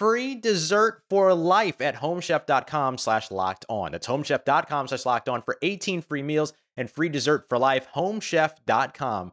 free dessert for life at homechef.com slash locked on. That's homechef.com slash locked on for 18 free meals and free dessert for life. Homechef.com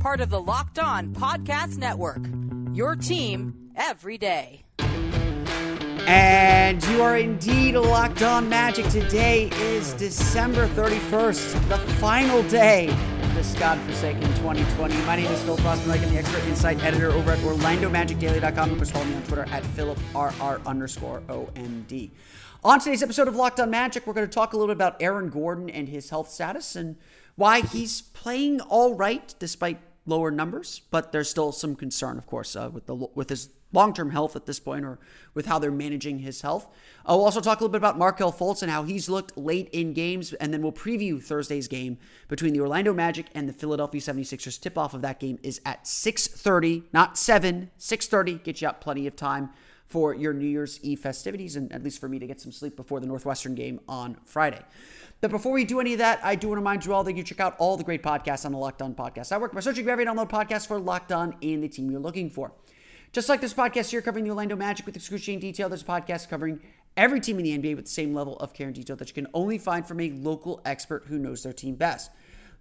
part of the Locked On Podcast Network. Your team every day. And you are indeed locked on magic. Today is December 31st, the final day of this godforsaken 2020. My name is Philip Rossman, I'm the expert insight editor over at OrlandoMagicDaily.com. You can follow me on Twitter at PhilipRR underscore OMD. On today's episode of Locked on Magic, we're going to talk a little bit about Aaron Gordon and his health status and why he's playing all right despite lower numbers, but there's still some concern, of course, uh, with the with his long-term health at this point, or with how they're managing his health. I'll also talk a little bit about Markelle Fultz and how he's looked late in games, and then we'll preview Thursday's game between the Orlando Magic and the Philadelphia 76ers. Tip-off of that game is at 6:30, not 7, 6:30. Get you up plenty of time for your New Year's Eve festivities, and at least for me to get some sleep before the Northwestern game on Friday. But before we do any of that, I do want to remind you all that you check out all the great podcasts on the Locked On Podcast Network by searching for every download podcast for Locked On and the team you're looking for. Just like this podcast here covering the Orlando Magic with excruciating detail, there's a podcast covering every team in the NBA with the same level of care and detail that you can only find from a local expert who knows their team best.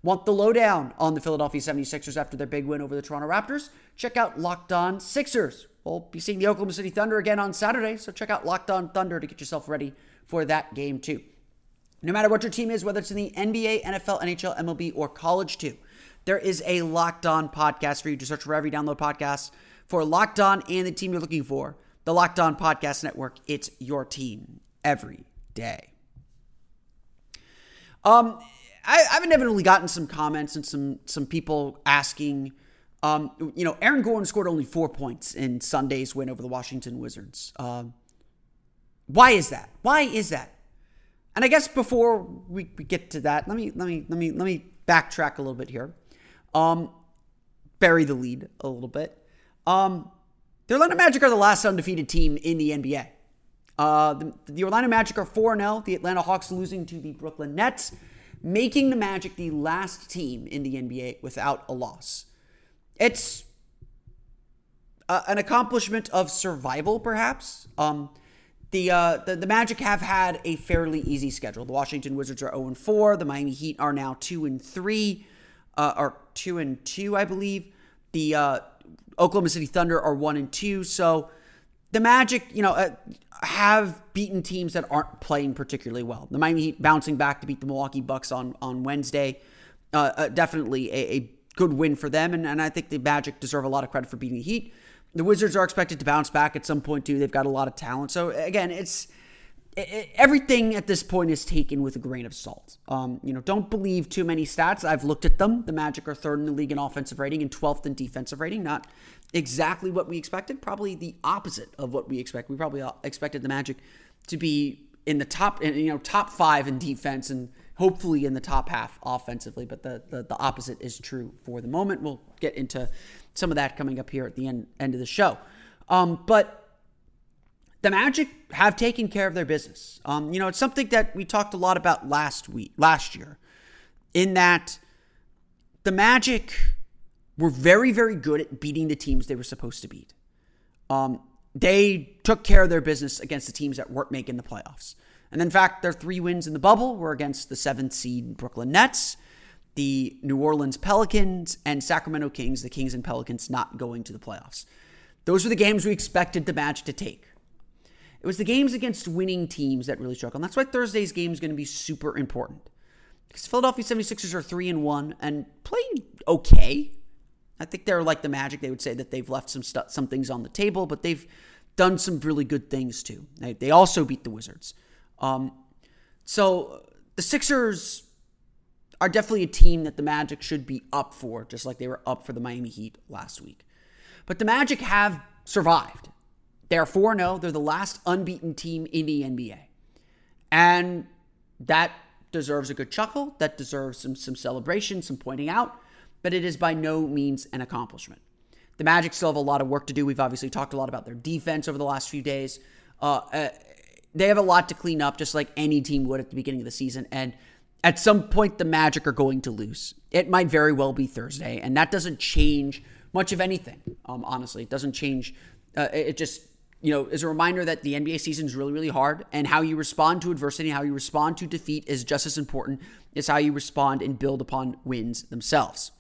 Want the lowdown on the Philadelphia 76ers after their big win over the Toronto Raptors? Check out Locked On Sixers. We'll be seeing the Oklahoma City Thunder again on Saturday, so check out Locked On Thunder to get yourself ready for that game too. No matter what your team is, whether it's in the NBA, NFL, NHL, MLB, or college too, there is a Locked On podcast for you to search for every download podcast for Locked On and the team you're looking for. The Locked On Podcast Network. It's your team every day. Um, I, I've inevitably gotten some comments and some some people asking, um, you know, Aaron Gordon scored only four points in Sunday's win over the Washington Wizards. Um, why is that? Why is that? And I guess before we, we get to that, let me let me let me let me backtrack a little bit here. Um, bury the lead a little bit. Um, the Orlando Magic are the last undefeated team in the NBA. Uh, the, the Orlando Magic are 4 0, the Atlanta Hawks losing to the Brooklyn Nets, making the Magic the last team in the NBA without a loss. It's uh, an accomplishment of survival, perhaps. Um, the, uh, the the Magic have had a fairly easy schedule. The Washington Wizards are 0 and 4. The Miami Heat are now 2 and 3, uh, or 2 and 2, I believe. The uh, Oklahoma City Thunder are 1 and 2. So the Magic, you know, uh, have beaten teams that aren't playing particularly well. The Miami Heat bouncing back to beat the Milwaukee Bucks on on Wednesday. Uh, uh, definitely a, a, good win for them, and, and I think the Magic deserve a lot of credit for beating the Heat. The Wizards are expected to bounce back at some point too. They've got a lot of talent. So again, it's it, everything at this point is taken with a grain of salt. Um, you know, don't believe too many stats. I've looked at them. The Magic are third in the league in offensive rating and 12th in defensive rating. Not exactly what we expected. Probably the opposite of what we expect. We probably expected the Magic to be in the top, you know, top five in defense and hopefully in the top half offensively. But the the, the opposite is true for the moment. We'll get into some of that coming up here at the end end of the show. Um, but the Magic have taken care of their business. Um, you know, it's something that we talked a lot about last week, last year, in that the Magic were very, very good at beating the teams they were supposed to beat. Um, they took care of their business against the teams that weren't making the playoffs. And in fact, their three wins in the bubble were against the seventh seed Brooklyn Nets, the New Orleans Pelicans, and Sacramento Kings, the Kings and Pelicans not going to the playoffs. Those were the games we expected the Magic to take. It was the games against winning teams that really struggled. And that's why Thursday's game is going to be super important. Because Philadelphia 76ers are 3 and 1 and playing okay. I think they're like the Magic. They would say that they've left some stu- some things on the table, but they've done some really good things too. They, they also beat the Wizards. Um, so the Sixers are definitely a team that the Magic should be up for, just like they were up for the Miami Heat last week. But the Magic have survived. They're 4 0. They're the last unbeaten team in the NBA. And that deserves a good chuckle. That deserves some, some celebration, some pointing out. But it is by no means an accomplishment. The Magic still have a lot of work to do. We've obviously talked a lot about their defense over the last few days. Uh, uh, they have a lot to clean up, just like any team would at the beginning of the season. And at some point, the Magic are going to lose. It might very well be Thursday, and that doesn't change much of anything. Um, honestly, it doesn't change. Uh, it just you know, is a reminder that the NBA season is really, really hard, and how you respond to adversity, how you respond to defeat is just as important as how you respond and build upon wins themselves.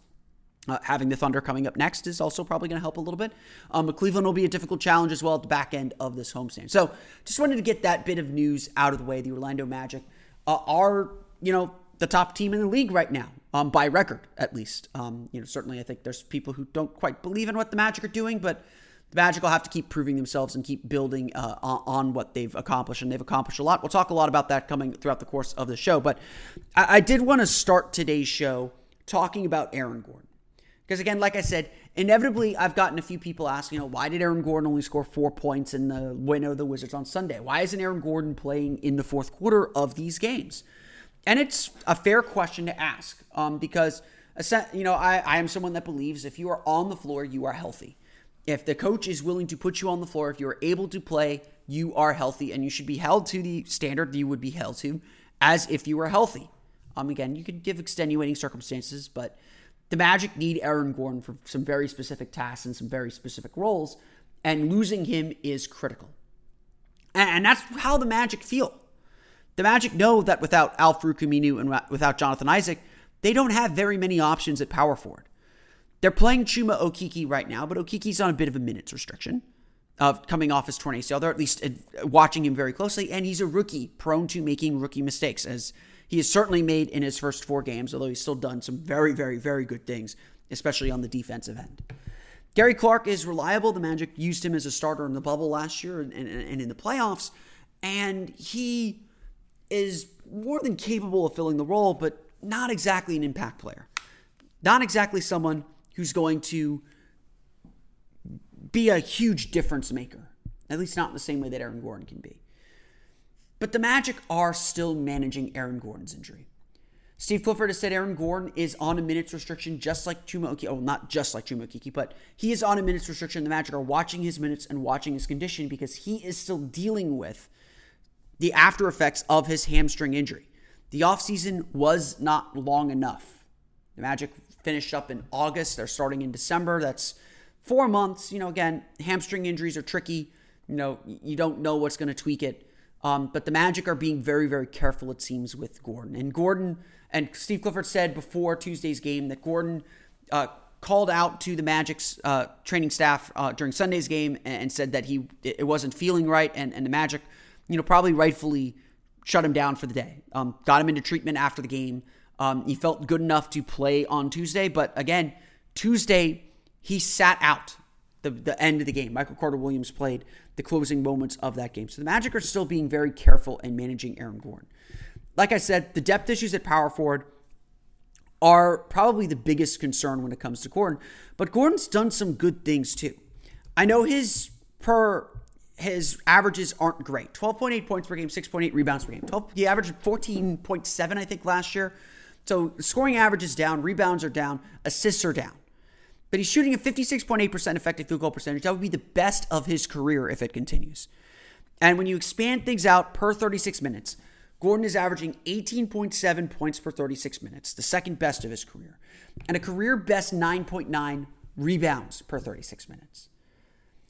Uh, having the Thunder coming up next is also probably going to help a little bit. Um, but Cleveland will be a difficult challenge as well at the back end of this homestand. So, just wanted to get that bit of news out of the way. The Orlando Magic uh, are, you know, the top team in the league right now, um, by record at least. Um, you know, certainly I think there's people who don't quite believe in what the Magic are doing, but the Magic will have to keep proving themselves and keep building uh, on what they've accomplished, and they've accomplished a lot. We'll talk a lot about that coming throughout the course of the show. But I, I did want to start today's show talking about Aaron Gordon. Because again, like I said, inevitably I've gotten a few people asking, you know, why did Aaron Gordon only score four points in the win of the Wizards on Sunday? Why isn't Aaron Gordon playing in the fourth quarter of these games? And it's a fair question to ask um, because, you know, I, I am someone that believes if you are on the floor, you are healthy. If the coach is willing to put you on the floor, if you're able to play, you are healthy and you should be held to the standard you would be held to as if you were healthy. Um, again, you could give extenuating circumstances, but the Magic need Aaron Gordon for some very specific tasks and some very specific roles, and losing him is critical. And that's how the Magic feel. The Magic know that without Al-Farouq Aminu and without Jonathan Isaac, they don't have very many options at power forward. They're playing Chuma Okeke right now, but Okeke's on a bit of a minutes restriction of coming off his torn ACL. They're at least uh, watching him very closely, and he's a rookie, prone to making rookie mistakes, as he has certainly made in his first four games, although he's still done some very, very, very good things, especially on the defensive end. Gary Clark is reliable. The Magic used him as a starter in the bubble last year and, and, and in the playoffs, and he is more than capable of filling the role, but not exactly an impact player. Not exactly someone who's going to be a huge difference maker. At least not in the same way that Aaron Gordon can be. But the Magic are still managing Aaron Gordon's injury. Steve Clifford has said Aaron Gordon is on a minutes restriction, just like Chuma Okeke. Oh, not just like Chuma Okeke, but he is on a minutes restriction. The Magic are watching his minutes and watching his condition because he is still dealing with the after effects of his hamstring injury. The offseason was not long enough. The Magic finished up in August. They're starting in December. That's four months. You know, again, hamstring injuries are tricky. You know, you don't know what's going to tweak it. Um, but the Magic are being very, very careful, it seems, with Gordon. And Gordon and Steve Clifford said before Tuesday's game that Gordon uh, called out to the Magic's uh, training staff uh, during Sunday's game and said that he it wasn't feeling right, and, and the Magic, you know, probably rightfully shut him down for the day. Um, got him into treatment after the game. Um, he felt good enough to play on Tuesday, but again, Tuesday he sat out the, the end of the game. Michael Carter Williams played the closing moments of that game. So the Magic are still being very careful in managing Aaron Gordon. Like I said, the depth issues at power forward are probably the biggest concern when it comes to Gordon. But Gordon's done some good things too. I know his per his averages aren't great. 12.8 points per game, 6.8 rebounds per game. 12, he averaged 14.7 I think last year. So scoring average is down, rebounds are down, assists are down. But he's shooting a 56.8% effective field goal percentage. That would be the best of his career if it continues. And when you expand things out per 36 minutes, Gordon is averaging 18.7 points per 36 minutes, the second best of his career, and a career best 9.9 rebounds per 36 minutes.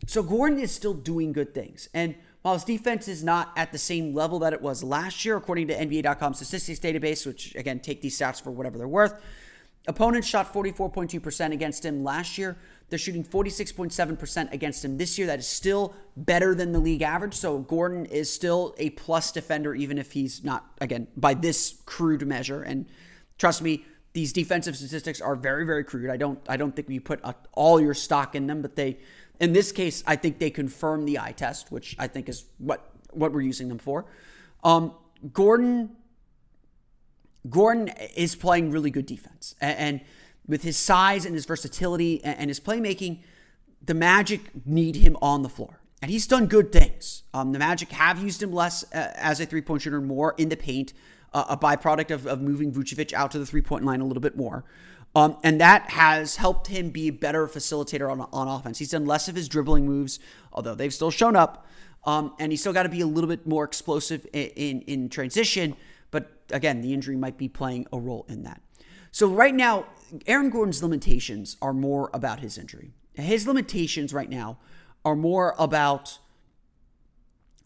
So Gordon is still doing good things. And while his defense is not at the same level that it was last year, according to NBA.com statistics database, which again, take these stats for whatever they're worth, opponents shot 44.2% against him last year. They're shooting 46.7% against him this year. That is still better than the league average. So Gordon is still a plus defender, even if he's not, again, by this crude measure. And trust me, these defensive statistics are very, very crude. I don't, I don't think you put all your stock in them, but they, in this case, I think they confirm the eye test, which I think is what what we're using them for. Um, Gordon, Gordon is playing really good defense, and, and with his size and his versatility and his playmaking, the Magic need him on the floor. And he's done good things. Um, the Magic have used him less uh, as a three point shooter, more in the paint, uh, a byproduct of, of moving Vucevic out to the three point line a little bit more. Um, and that has helped him be a better facilitator on, on offense. He's done less of his dribbling moves, although they've still shown up. Um, and he's still got to be a little bit more explosive in, in, in transition. But again, the injury might be playing a role in that. So right now, Aaron Gordon's limitations are more about his injury. His limitations right now are more about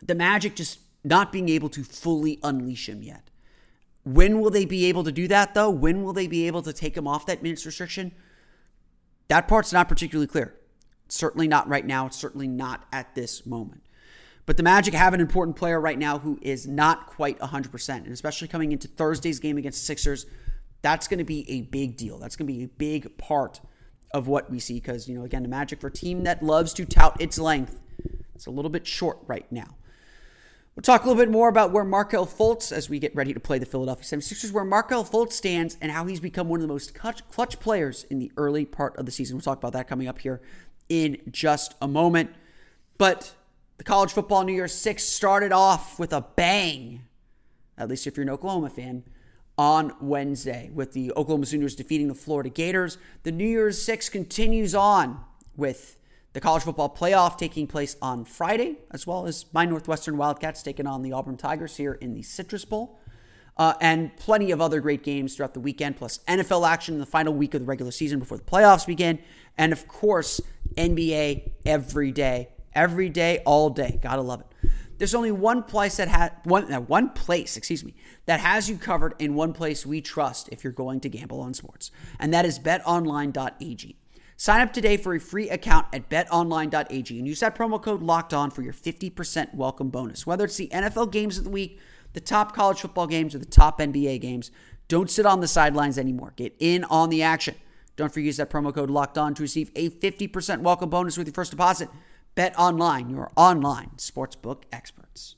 the Magic just not being able to fully unleash him yet. When will they be able to do that, though? When will they be able to take him off that minutes restriction? That part's not particularly clear. certainly not right now. It's certainly not at this moment. But the Magic have an important player right now who is not quite 100%. And especially coming into Thursday's game against the Sixers, that's going to be a big deal. That's going to be a big part of what we see because, you know, again, the Magic for a team that loves to tout its length, it's a little bit short right now. We'll talk a little bit more about where Markelle Fultz, as we get ready to play the Philadelphia 76ers, where Markelle Fultz stands and how he's become one of the most clutch players in the early part of the season. We'll talk about that coming up here in just a moment. But the college football New Year's Six started off with a bang, at least if you're an Oklahoma fan on Wednesday with the Oklahoma Sooners defeating the Florida Gators. The New Year's Six continues on with the college football playoff taking place on Friday, as well as my Northwestern Wildcats taking on the Auburn Tigers here in the Citrus Bowl. Uh, and plenty of other great games throughout the weekend, plus NFL action in the final week of the regular season before the playoffs begin. And of course, NBA every day, every day, all day. Gotta love it. There's only one place that has one one place, excuse me, that has you covered in one place we trust if you're going to gamble on sports, and that is BetOnline.ag. Sign up today for a free account at betonline.ag and use that promo code locked on for your 50% welcome bonus. Whether it's the NFL games of the week, the top college football games, or the top NBA games, don't sit on the sidelines anymore. Get in on the action. Don't forget to use that promo code locked on to receive a 50% welcome bonus with your first deposit. Bet online, your online sportsbook experts.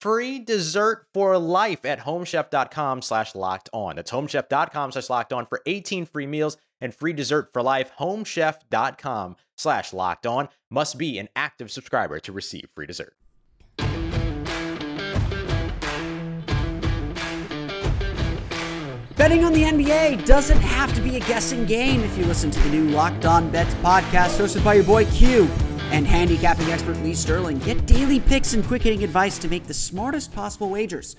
free dessert for life at homechef.com slash locked on. That's homechef.com slash locked on for 18 free meals and free dessert for life. Homechef.com slash locked on must be an active subscriber to receive free dessert. Betting on the NBA doesn't have to be a guessing game if you listen to the new Locked On Bets podcast hosted by your boy Q and handicapping expert Lee Sterling. Get daily picks and quick hitting advice to make the smartest possible wagers.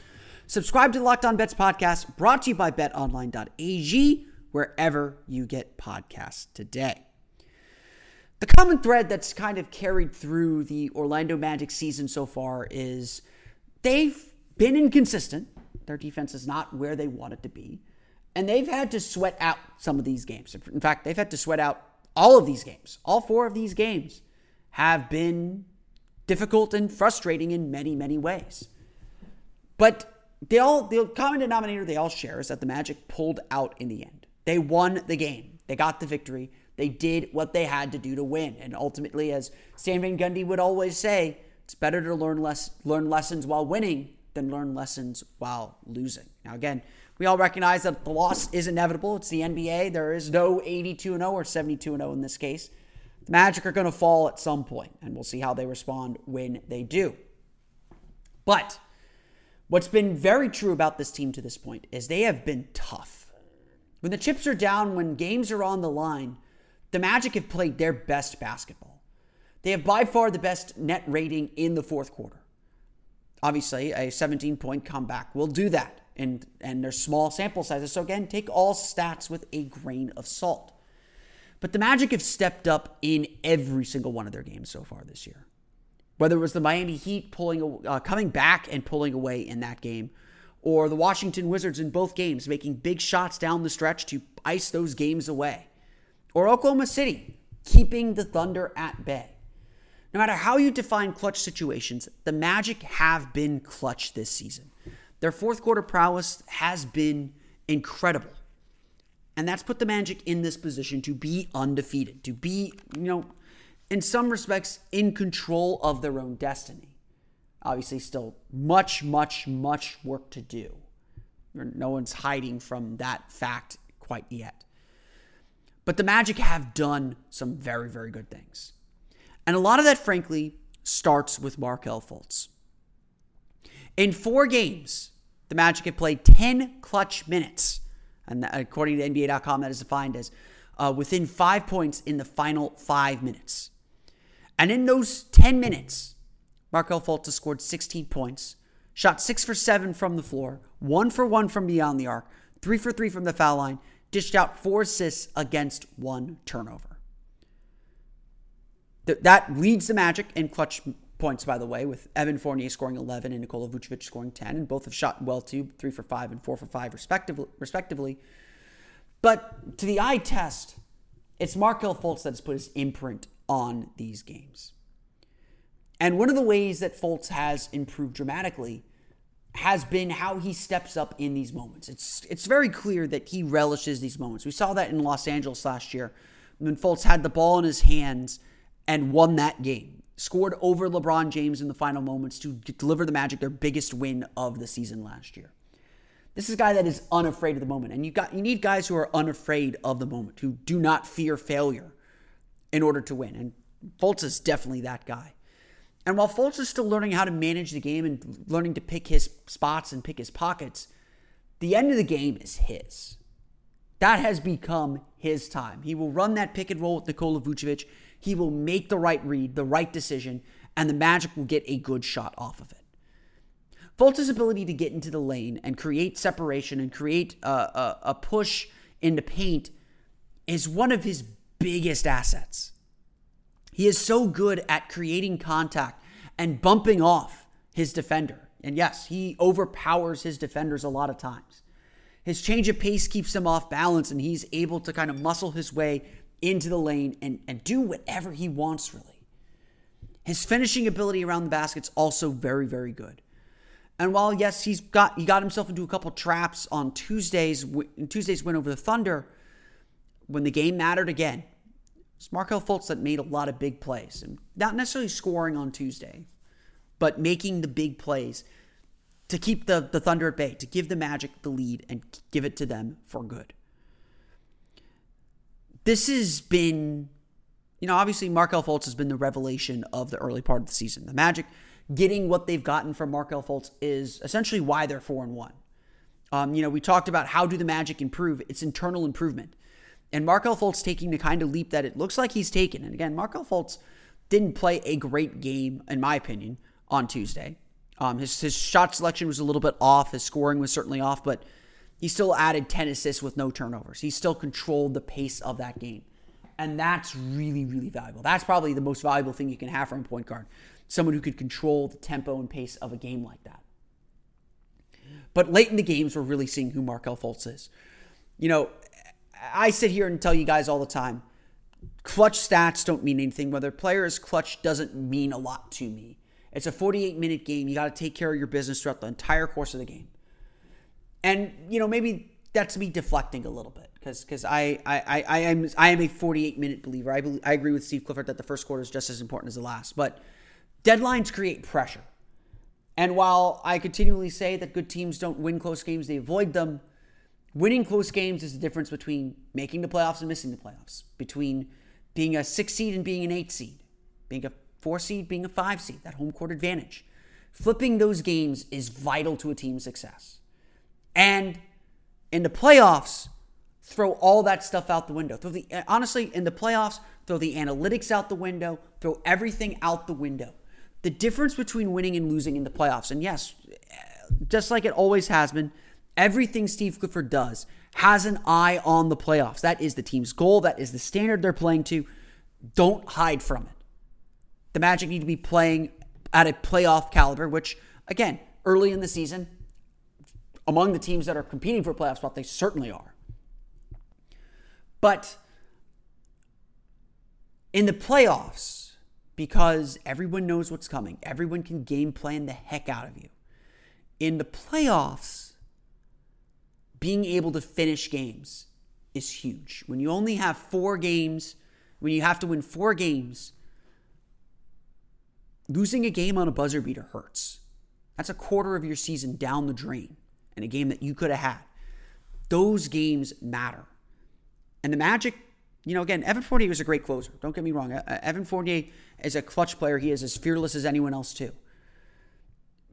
Subscribe to the Locked On Bets podcast brought to you by betonline.ag wherever you get podcasts today. The common thread that's kind of carried through the Orlando Magic season so far is they've been inconsistent. Their defense is not where they want it to be. And they've had to sweat out some of these games. In fact, they've had to sweat out all of these games. All four of these games have been difficult and frustrating in many, many ways. But they all the common denominator they all share is that the Magic pulled out in the end. They won the game. They got the victory. They did what they had to do to win. And ultimately, as Stan Van Gundy would always say, it's better to learn less learn lessons while winning than learn lessons while losing. Now again, we all recognize that the loss is inevitable. It's the NBA. There is no 82 0 or 72 0 in this case. The Magic are going to fall at some point, and we'll see how they respond when they do. But what's been very true about this team to this point is they have been tough. When the chips are down, when games are on the line, the Magic have played their best basketball. They have by far the best net rating in the fourth quarter. Obviously, a 17 point comeback will do that and and there's small sample sizes. So again, take all stats with a grain of salt. But the Magic have stepped up in every single one of their games so far this year. Whether it was the Miami Heat pulling uh, coming back and pulling away in that game, or the Washington Wizards in both games making big shots down the stretch to ice those games away, or Oklahoma City keeping the Thunder at bay. No matter how you define clutch situations, the Magic have been clutch this season. Their fourth quarter prowess has been incredible. And that's put the Magic in this position to be undefeated, to be, you know, in some respects, in control of their own destiny. Obviously, still much, much, much work to do. No one's hiding from that fact quite yet. But the Magic have done some very, very good things. And a lot of that, frankly, starts with Markelle Fultz. In four games, the Magic have played 10 clutch minutes. And according to NBA.com, that is defined as uh, within five points in the final five minutes. And in those 10 minutes, Markelle Fultz scored 16 points, shot six for seven from the floor, one for one from beyond the arc, three for three from the foul line, dished out four assists against one turnover. Th- that leads the Magic in clutch points, by the way, with Evan Fournier scoring 11 and Nikola Vucevic scoring 10, and both have shot well too, three for five and four for five, respectively. respectively. But to the eye test, it's Markelle Fultz that has put his imprint on these games. And one of the ways that Fultz has improved dramatically has been how he steps up in these moments. It's it's very clear that he relishes these moments. We saw that in Los Angeles last year when Fultz had the ball in his hands and won that game scored over LeBron James in the final moments to deliver the Magic their biggest win of the season last year. This is a guy that is unafraid of the moment, and you got you need guys who are unafraid of the moment, who do not fear failure in order to win. And Fultz is definitely that guy. And while Fultz is still learning how to manage the game and learning to pick his spots and pick his pockets, the end of the game is his. That has become his time. He will run that pick and roll with Nikola Vucevic. He will make the right read, the right decision, and the Magic will get a good shot off of it. Fultz's ability to get into the lane and create separation and create a, a, a push into paint is one of his biggest assets. He is so good at creating contact and bumping off his defender. And yes, he overpowers his defenders a lot of times. His change of pace keeps him off balance, and he's able to kind of muscle his way into the lane and, and do whatever he wants, really. His finishing ability around the basket's also very, very good. And while yes, he's got he got himself into a couple traps on Tuesday's Tuesday's win over the Thunder, when the game mattered again, it's Markelle Fultz that made a lot of big plays, and not necessarily scoring on Tuesday, but making the big plays to keep the, the Thunder at bay, to give the Magic the lead and give it to them for good. This has been, you know, obviously Markelle Fultz has been the revelation of the early part of the season. The Magic getting what they've gotten from Markelle Fultz is essentially why they're four and one. Um, you know, we talked about how do the Magic improve? It's internal improvement. And Markelle Fultz taking the kind of leap that it looks like he's taken. And again, Markelle Fultz didn't play a great game, in my opinion, on Tuesday. Um, his, his shot selection was a little bit off. His scoring was certainly off, but he still added 10 assists with no turnovers. He still controlled the pace of that game. And that's really, really valuable. That's probably the most valuable thing you can have from a point guard. Someone who could control the tempo and pace of a game like that. But late in the games, we're really seeing who Markelle Fultz is. You know, I sit here and tell you guys all the time clutch stats don't mean anything. Whether player is clutch doesn't mean a lot to me. It's a 48 minute game. You got to take care of your business throughout the entire course of the game. And, you know, maybe that's me deflecting a little bit because because I, I, I, am I am a 48 minute believer. I, believe, I agree with Steve Clifford that the first quarter is just as important as the last. But deadlines create pressure. And while I continually say that good teams don't win close games, they avoid them. Winning close games is the difference between making the playoffs and missing the playoffs, between being a six seed and being an eight seed, being a four seed being a five seed, that home court advantage. Flipping those games is vital to a team's success. And in the playoffs, throw all that stuff out the window. Throw the honestly in the playoffs, throw the analytics out the window, throw everything out the window. The difference between winning and losing in the playoffs, and yes, just like it always has been, everything Steve Clifford does has an eye on the playoffs. That is the team's goal. That is the standard they're playing to. Don't hide from it. The Magic need to be playing at a playoff caliber, which, again, early in the season, among the teams that are competing for a playoff spot, they certainly are. But in the playoffs, because everyone knows what's coming, everyone can game plan the heck out of you. In the playoffs, being able to finish games is huge. When you only have four games, when you have to win four games, losing a game on a buzzer beater hurts. That's a quarter of your season down the drain in a game that you could have had. Those games matter. And the Magic, you know, again, Evan Fournier was a great closer. Don't get me wrong. Evan Fournier is a clutch player. He is as fearless as anyone else, too.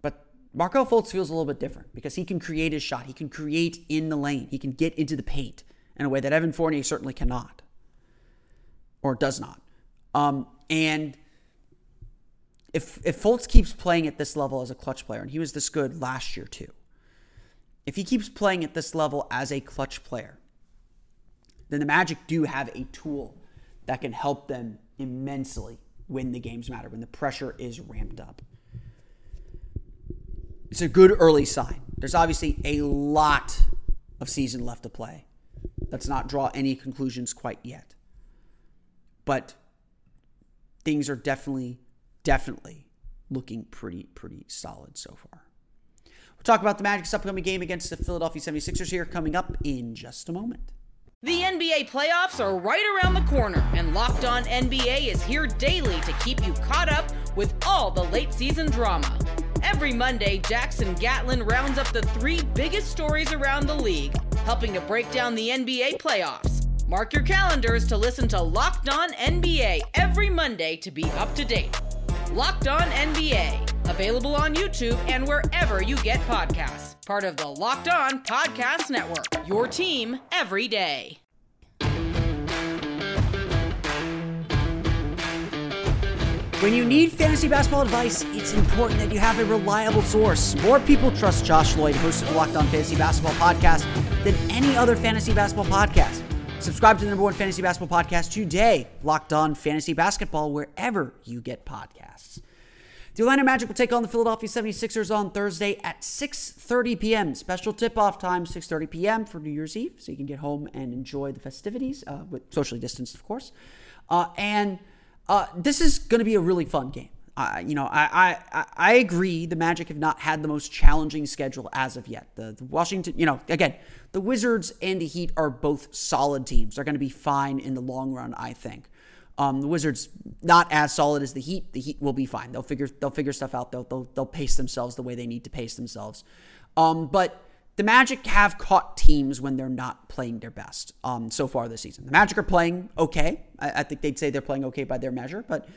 But Markelle Fultz feels a little bit different because he can create his shot. He can create in the lane. He can get into the paint in a way that Evan Fournier certainly cannot or does not. Um, and if if Fultz keeps playing at this level as a clutch player, and he was this good last year too, if he keeps playing at this level as a clutch player, then the Magic do have a tool that can help them immensely when the games matter, when the pressure is ramped up. It's a good early sign. There's obviously a lot of season left to play. Let's not draw any conclusions quite yet. But things are definitely definitely looking pretty, pretty solid so far. Talk about the Magic's upcoming game against the Philadelphia 76ers here coming up in just a moment. The NBA playoffs are right around the corner, and Locked On NBA is here daily to keep you caught up with all the late season drama. Every Monday, Jackson Gatlin rounds up the three biggest stories around the league, helping to break down the NBA playoffs. Mark your calendars to listen to Locked On NBA every Monday to be up to date. Locked On NBA, available on YouTube and wherever you get podcasts. Part of the Locked On Podcast Network, your team every day. When you need fantasy basketball advice, it's important that you have a reliable source. More people trust Josh Lloyd, host of the Locked On Fantasy Basketball Podcast, than any other fantasy basketball podcast. Subscribe to the number one fantasy basketball podcast today, Locked On Fantasy Basketball, wherever you get podcasts. The Orlando Magic will take on the Philadelphia 76ers on Thursday at 6:30 p.m. Special tip-off time 6:30 p.m. for New Year's Eve, so you can get home and enjoy the festivities, uh, with socially distanced, of course. Uh, and uh, this is going to be a really fun game. Uh, you know, I, I I agree. The Magic have not had the most challenging schedule as of yet. The, the Washington, you know, again, the Wizards and the Heat are both solid teams. They're going to be fine in the long run, I think. Um, the Wizards not as solid as the Heat. The Heat will be fine. They'll figure they'll figure stuff out. They'll they'll, they'll pace themselves the way they need to pace themselves. Um, but the Magic have caught teams when they're not playing their best um, so far this season. The Magic are playing okay. I, I think they'd say they're playing okay by their measure, but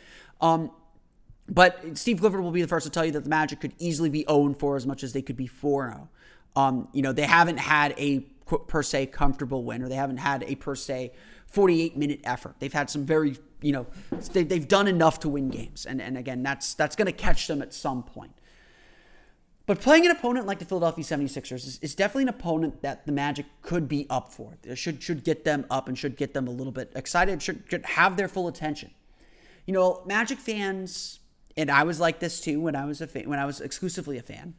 um, but Steve Clifford will be the first to tell you that the Magic could easily be 0 4 as much as they could be 4 0. Um, you know, they haven't had a per se comfortable win or they haven't had a per se 48 minute effort. They've had some very, you know, they, they've done enough to win games. And, and again, that's, that's going to catch them at some point. But playing an opponent like the Philadelphia 76ers is, is, definitely an opponent that the Magic could be up for. It should, should get them up and should get them a little bit excited, should, should have their full attention. You know, Magic fans and I was like this too when I was a fan, when I was exclusively a fan.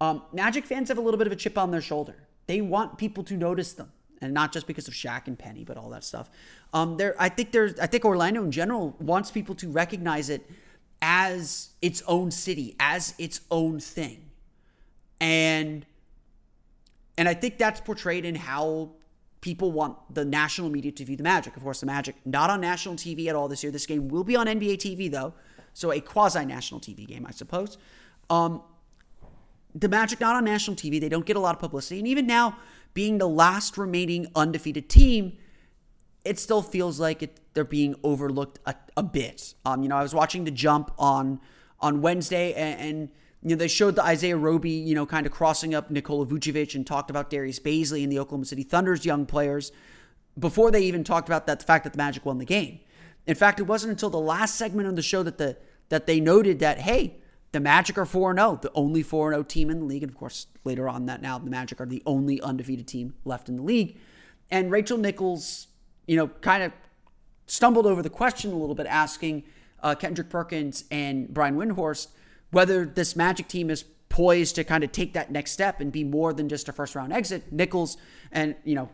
Um, Magic fans have a little bit of a chip on their shoulder. They want people to notice them, and not just because of Shaq and Penny, but all that stuff. Um, there, I think there's, I think Orlando in general wants people to recognize it as its own city, as its own thing, and and I think that's portrayed in how people want the national media to view the Magic. Of course, the Magic not on national TV at all this year. This game will be on NBA TV though. So a quasi national TV game, I suppose. Um, the Magic not on national TV. They don't get a lot of publicity. And even now, being the last remaining undefeated team, it still feels like it, they're being overlooked a, a bit. Um, you know, I was watching the jump on on Wednesday and, and you know, they showed the Isaiah Roby, you know, kind of crossing up Nikola Vucevic and talked about Darius Bazley and the Oklahoma City Thunder's young players before they even talked about that the fact that the Magic won the game. In fact, it wasn't until the last segment of the show that the that they noted that hey, the Magic are 4 0, the only 4 0 team in the league. And of course, later on that now, the Magic are the only undefeated team left in the league. And Rachel Nichols, you know, kind of stumbled over the question a little bit, asking uh, Kendrick Perkins and Brian Windhorst whether this Magic team is poised to kind of take that next step and be more than just a first round exit. Nichols and, you know,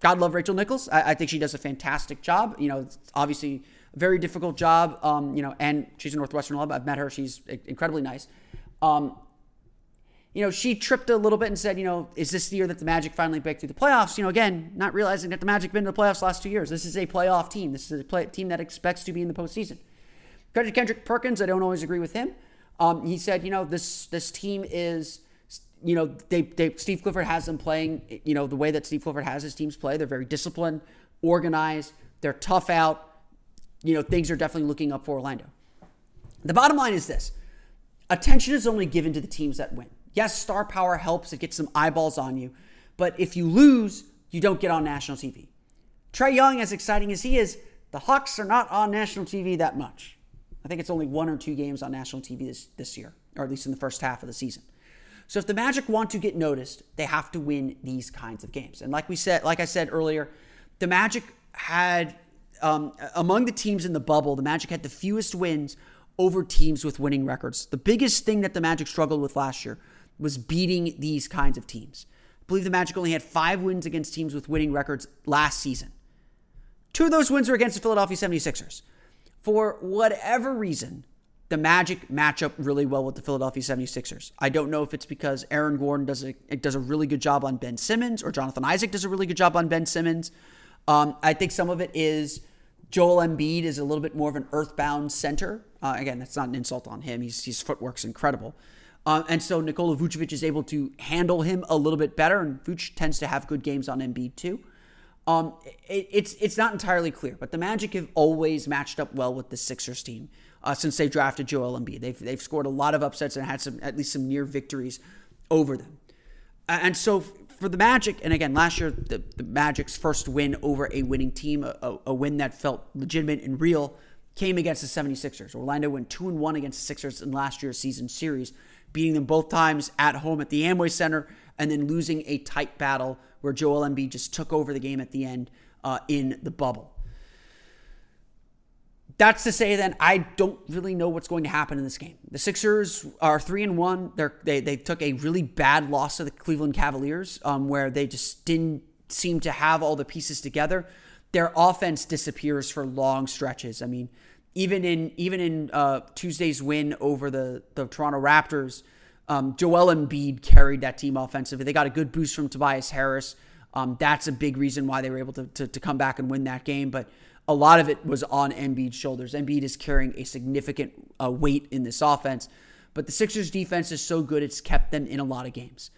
God love Rachel Nichols. I, I think she does a fantastic job. You know, obviously very difficult job. Um, you know, and she's a Northwestern alum. I've met her. She's incredibly nice. Um, you know, she tripped a little bit and said, you know, is this the year that the Magic finally break through the playoffs? You know, again, not realizing that the Magic been to the playoffs last two years. This is a playoff team. This is a play, team that expects to be in the postseason. Credit Kendrick Perkins, I don't always agree with him. Um, he said, you know, this this team is, you know, they, they Steve Clifford has them playing, you know, the way that Steve Clifford has his teams play. They're very disciplined, organized. They're tough out you know, things are definitely looking up for Orlando. The bottom line is this attention is only given to the teams that win. Yes, star power helps, it gets some eyeballs on you, but if you lose, you don't get on national TV. Trae Young, as exciting as he is, the Hawks are not on national TV that much. I think it's only one or two games on national TV this, this year, or at least in the first half of the season. So if the Magic want to get noticed, they have to win these kinds of games. And like we said, like I said earlier, the Magic had um, among the teams in the bubble, the Magic had the fewest wins over teams with winning records. The biggest thing that the Magic struggled with last year was beating these kinds of teams. I believe the Magic only had five wins against teams with winning records last season. Two of those wins were against the Philadelphia 76ers. For whatever reason, the Magic match up really well with the Philadelphia 76ers. I don't know if it's because Aaron Gordon does a, does a really good job on Ben Simmons or Jonathan Isaac does a really good job on Ben Simmons. Um, I think some of it is Joel Embiid is a little bit more of an earthbound center. Uh, again, that's not an insult on him. He's, his footwork's incredible. Uh, and so Nikola Vucevic is able to handle him a little bit better, and Vucevic tends to have good games on Embiid too. Um, it, it's it's not entirely clear, but the Magic have always matched up well with the Sixers team uh, since they drafted Joel Embiid. They've they've scored a lot of upsets and had some at least some near victories over them. And so for the Magic, and again, last year, the, the Magic's first win over a winning team, a, a, win that felt legitimate and real, came against the 76ers. Orlando went 2 and 1 against the Sixers in last year's season series, beating them both times at home at the Amway Center, and then losing a tight battle where Joel Embiid just took over the game at the end uh, in the bubble. That's to say then I don't really know what's going to happen in this game. The Sixers are three and one. They're, they they took a really bad loss to the Cleveland Cavaliers, um, where they just didn't seem to have all the pieces together. Their offense disappears for long stretches. I mean, even in even in uh, Tuesday's win over the the Toronto Raptors, um, Joel Embiid carried that team offensively. They got a good boost from Tobias Harris. Um, that's a big reason why they were able to, to, to come back and win that game. But a lot of it was on Embiid's shoulders. Embiid is carrying a significant uh, weight in this offense, but the Sixers defense is so good it's kept them in a lot of games.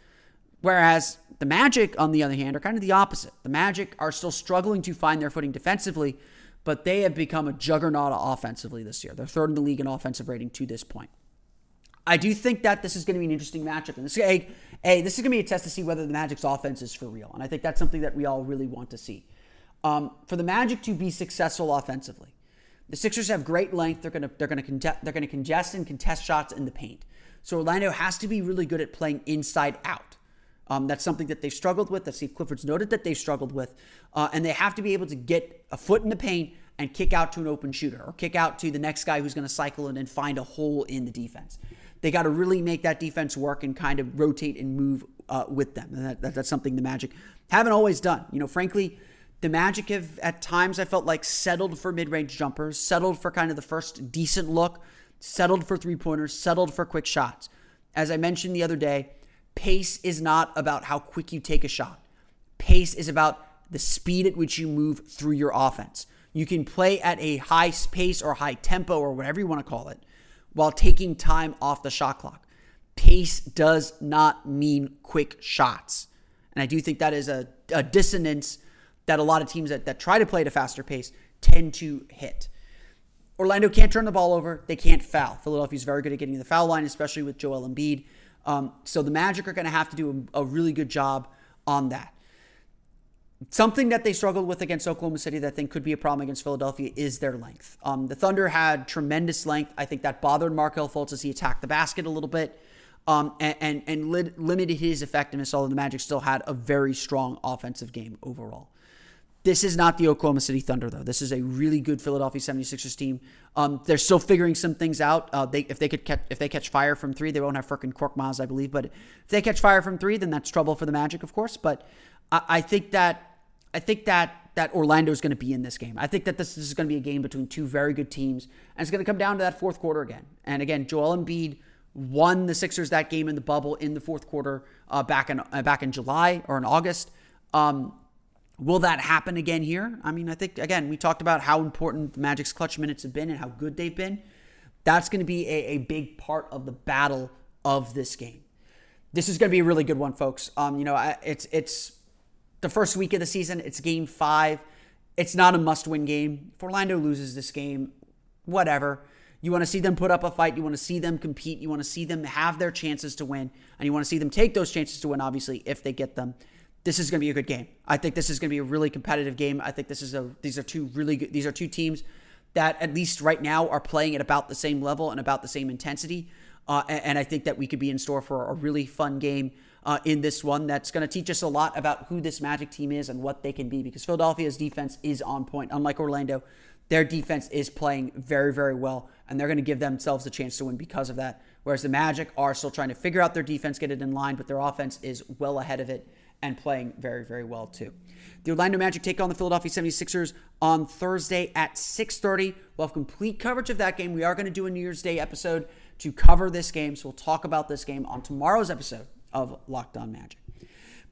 Whereas the Magic, on the other hand, are kind of the opposite. The Magic are still struggling to find their footing defensively, but they have become a juggernaut offensively this year. They're third in the league in offensive rating to this point. I do think that this is going to be an interesting matchup. And this, a, a, this is going to be a test to see whether the Magic's offense is for real. And I think that's something that we all really want to see um, for the Magic to be successful offensively. The Sixers have great length. They're gonna they're gonna they're gonna congest and contest shots in the paint. So Orlando has to be really good at playing inside out. Um, that's something that they've struggled with. That Steve Clifford's noted that they've struggled with, uh, and they have to be able to get a foot in the paint and kick out to an open shooter or kick out to the next guy who's going to cycle in and find a hole in the defense. They got to really make that defense work and kind of rotate and move uh, with them. And that, that, that's something the Magic haven't always done. You know, frankly, the Magic have, at times, I felt like settled for mid range jumpers, settled for kind of the first decent look, settled for three pointers, settled for quick shots. As I mentioned the other day, pace is not about how quick you take a shot. Pace is about the speed at which you move through your offense. You can play at a high pace or high tempo or whatever you want to call it while taking time off the shot clock. Pace does not mean quick shots. And I do think that is a, a dissonance that a lot of teams that, that try to play at a faster pace tend to hit. Orlando can't turn the ball over. They can't foul. Philadelphia's very good at getting the foul line, especially with Joel Embiid. Um, so the Magic are going to have to do a, a really good job on that. Something that they struggled with against Oklahoma City that I think could be a problem against Philadelphia is their length. Um, the Thunder had tremendous length. I think that bothered Markelle Fultz as he attacked the basket a little bit um, and, and, and limited his effectiveness, although the Magic still had a very strong offensive game overall. This is not the Oklahoma City Thunder, though. This is a really good Philadelphia 76ers team. Um, they're still figuring some things out. Uh, they, if they could catch, if they catch fire from three, they won't have freaking Miles, I believe. But if they catch fire from three, then that's trouble for the Magic, of course. But I, I think that I think that that Orlando is going to be in this game. I think that this, this is going to be a game between two very good teams, and it's going to come down to that fourth quarter again. And again, Joel Embiid won the Sixers that game in the bubble in the fourth quarter uh, back in uh, back in July or in August. Um, Will that happen again here? I mean, I think, again, we talked about how important Magic's clutch minutes have been and how good they've been. That's going to be a, a big part of the battle of this game. This is going to be a really good one, folks. Um, you know, it's it's the first week of the season. It's game five. It's not a must-win game. If Orlando loses this game, whatever. You want to see them put up a fight. You want to see them compete. You want to see them have their chances to win, and you want to see them take those chances to win. Obviously, if they get them this is going to be a good game. I think this is going to be a really competitive game. I think this is a these are two really good these are two teams that at least right now are playing at about the same level and about the same intensity. Uh, and, and, I think that we could be in store for a really fun game uh, in this one that's going to teach us a lot about who this Magic team is and what they can be because Philadelphia's defense is on point. Unlike Orlando, their defense is playing very, very well, and they're going to give themselves a chance to win because of that. Whereas the Magic are still trying to figure out their defense, get it in line, but their offense is well ahead of it and playing very, very well too. The Orlando Magic take on the Philadelphia 76ers on Thursday at 6:30. We'll have complete coverage of that game. We are going to do a New Year's Day episode to cover this game, so we'll talk about this game on tomorrow's episode of Locked On Magic.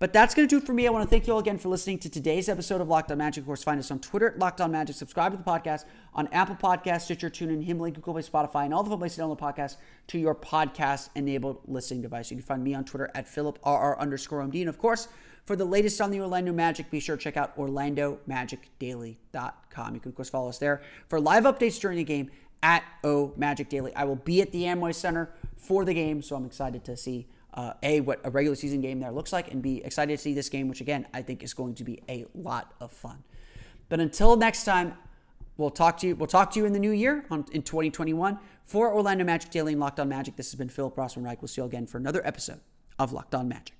But that's going to do it for me. I want to thank you all again for listening to today's episode of Locked On Magic. Of course, find us on Twitter at Locked On Magic. Subscribe to the podcast on Apple Podcasts, Stitcher, TuneIn, Himalaya, Google Play, Spotify, and all the other places to download podcast to your podcast-enabled listening device. You can find me on Twitter at PhilipRR underscore MD. And of course, for the latest on the Orlando Magic, be sure to check out OrlandoMagicDaily.com. You can, of course, follow us there for live updates during the game at O Magic Daily. I will be at the Amway Center for the game, so I'm excited to see uh, a what a regular season game there looks like, and be excited to see this game, which again I think is going to be a lot of fun. But until next time, we'll talk to you. We'll talk to you in the new year on, in 2021 for Orlando Magic Daily and Locked On Magic. This has been Philip Rossman Reich. We'll see you again for another episode of Locked On Magic.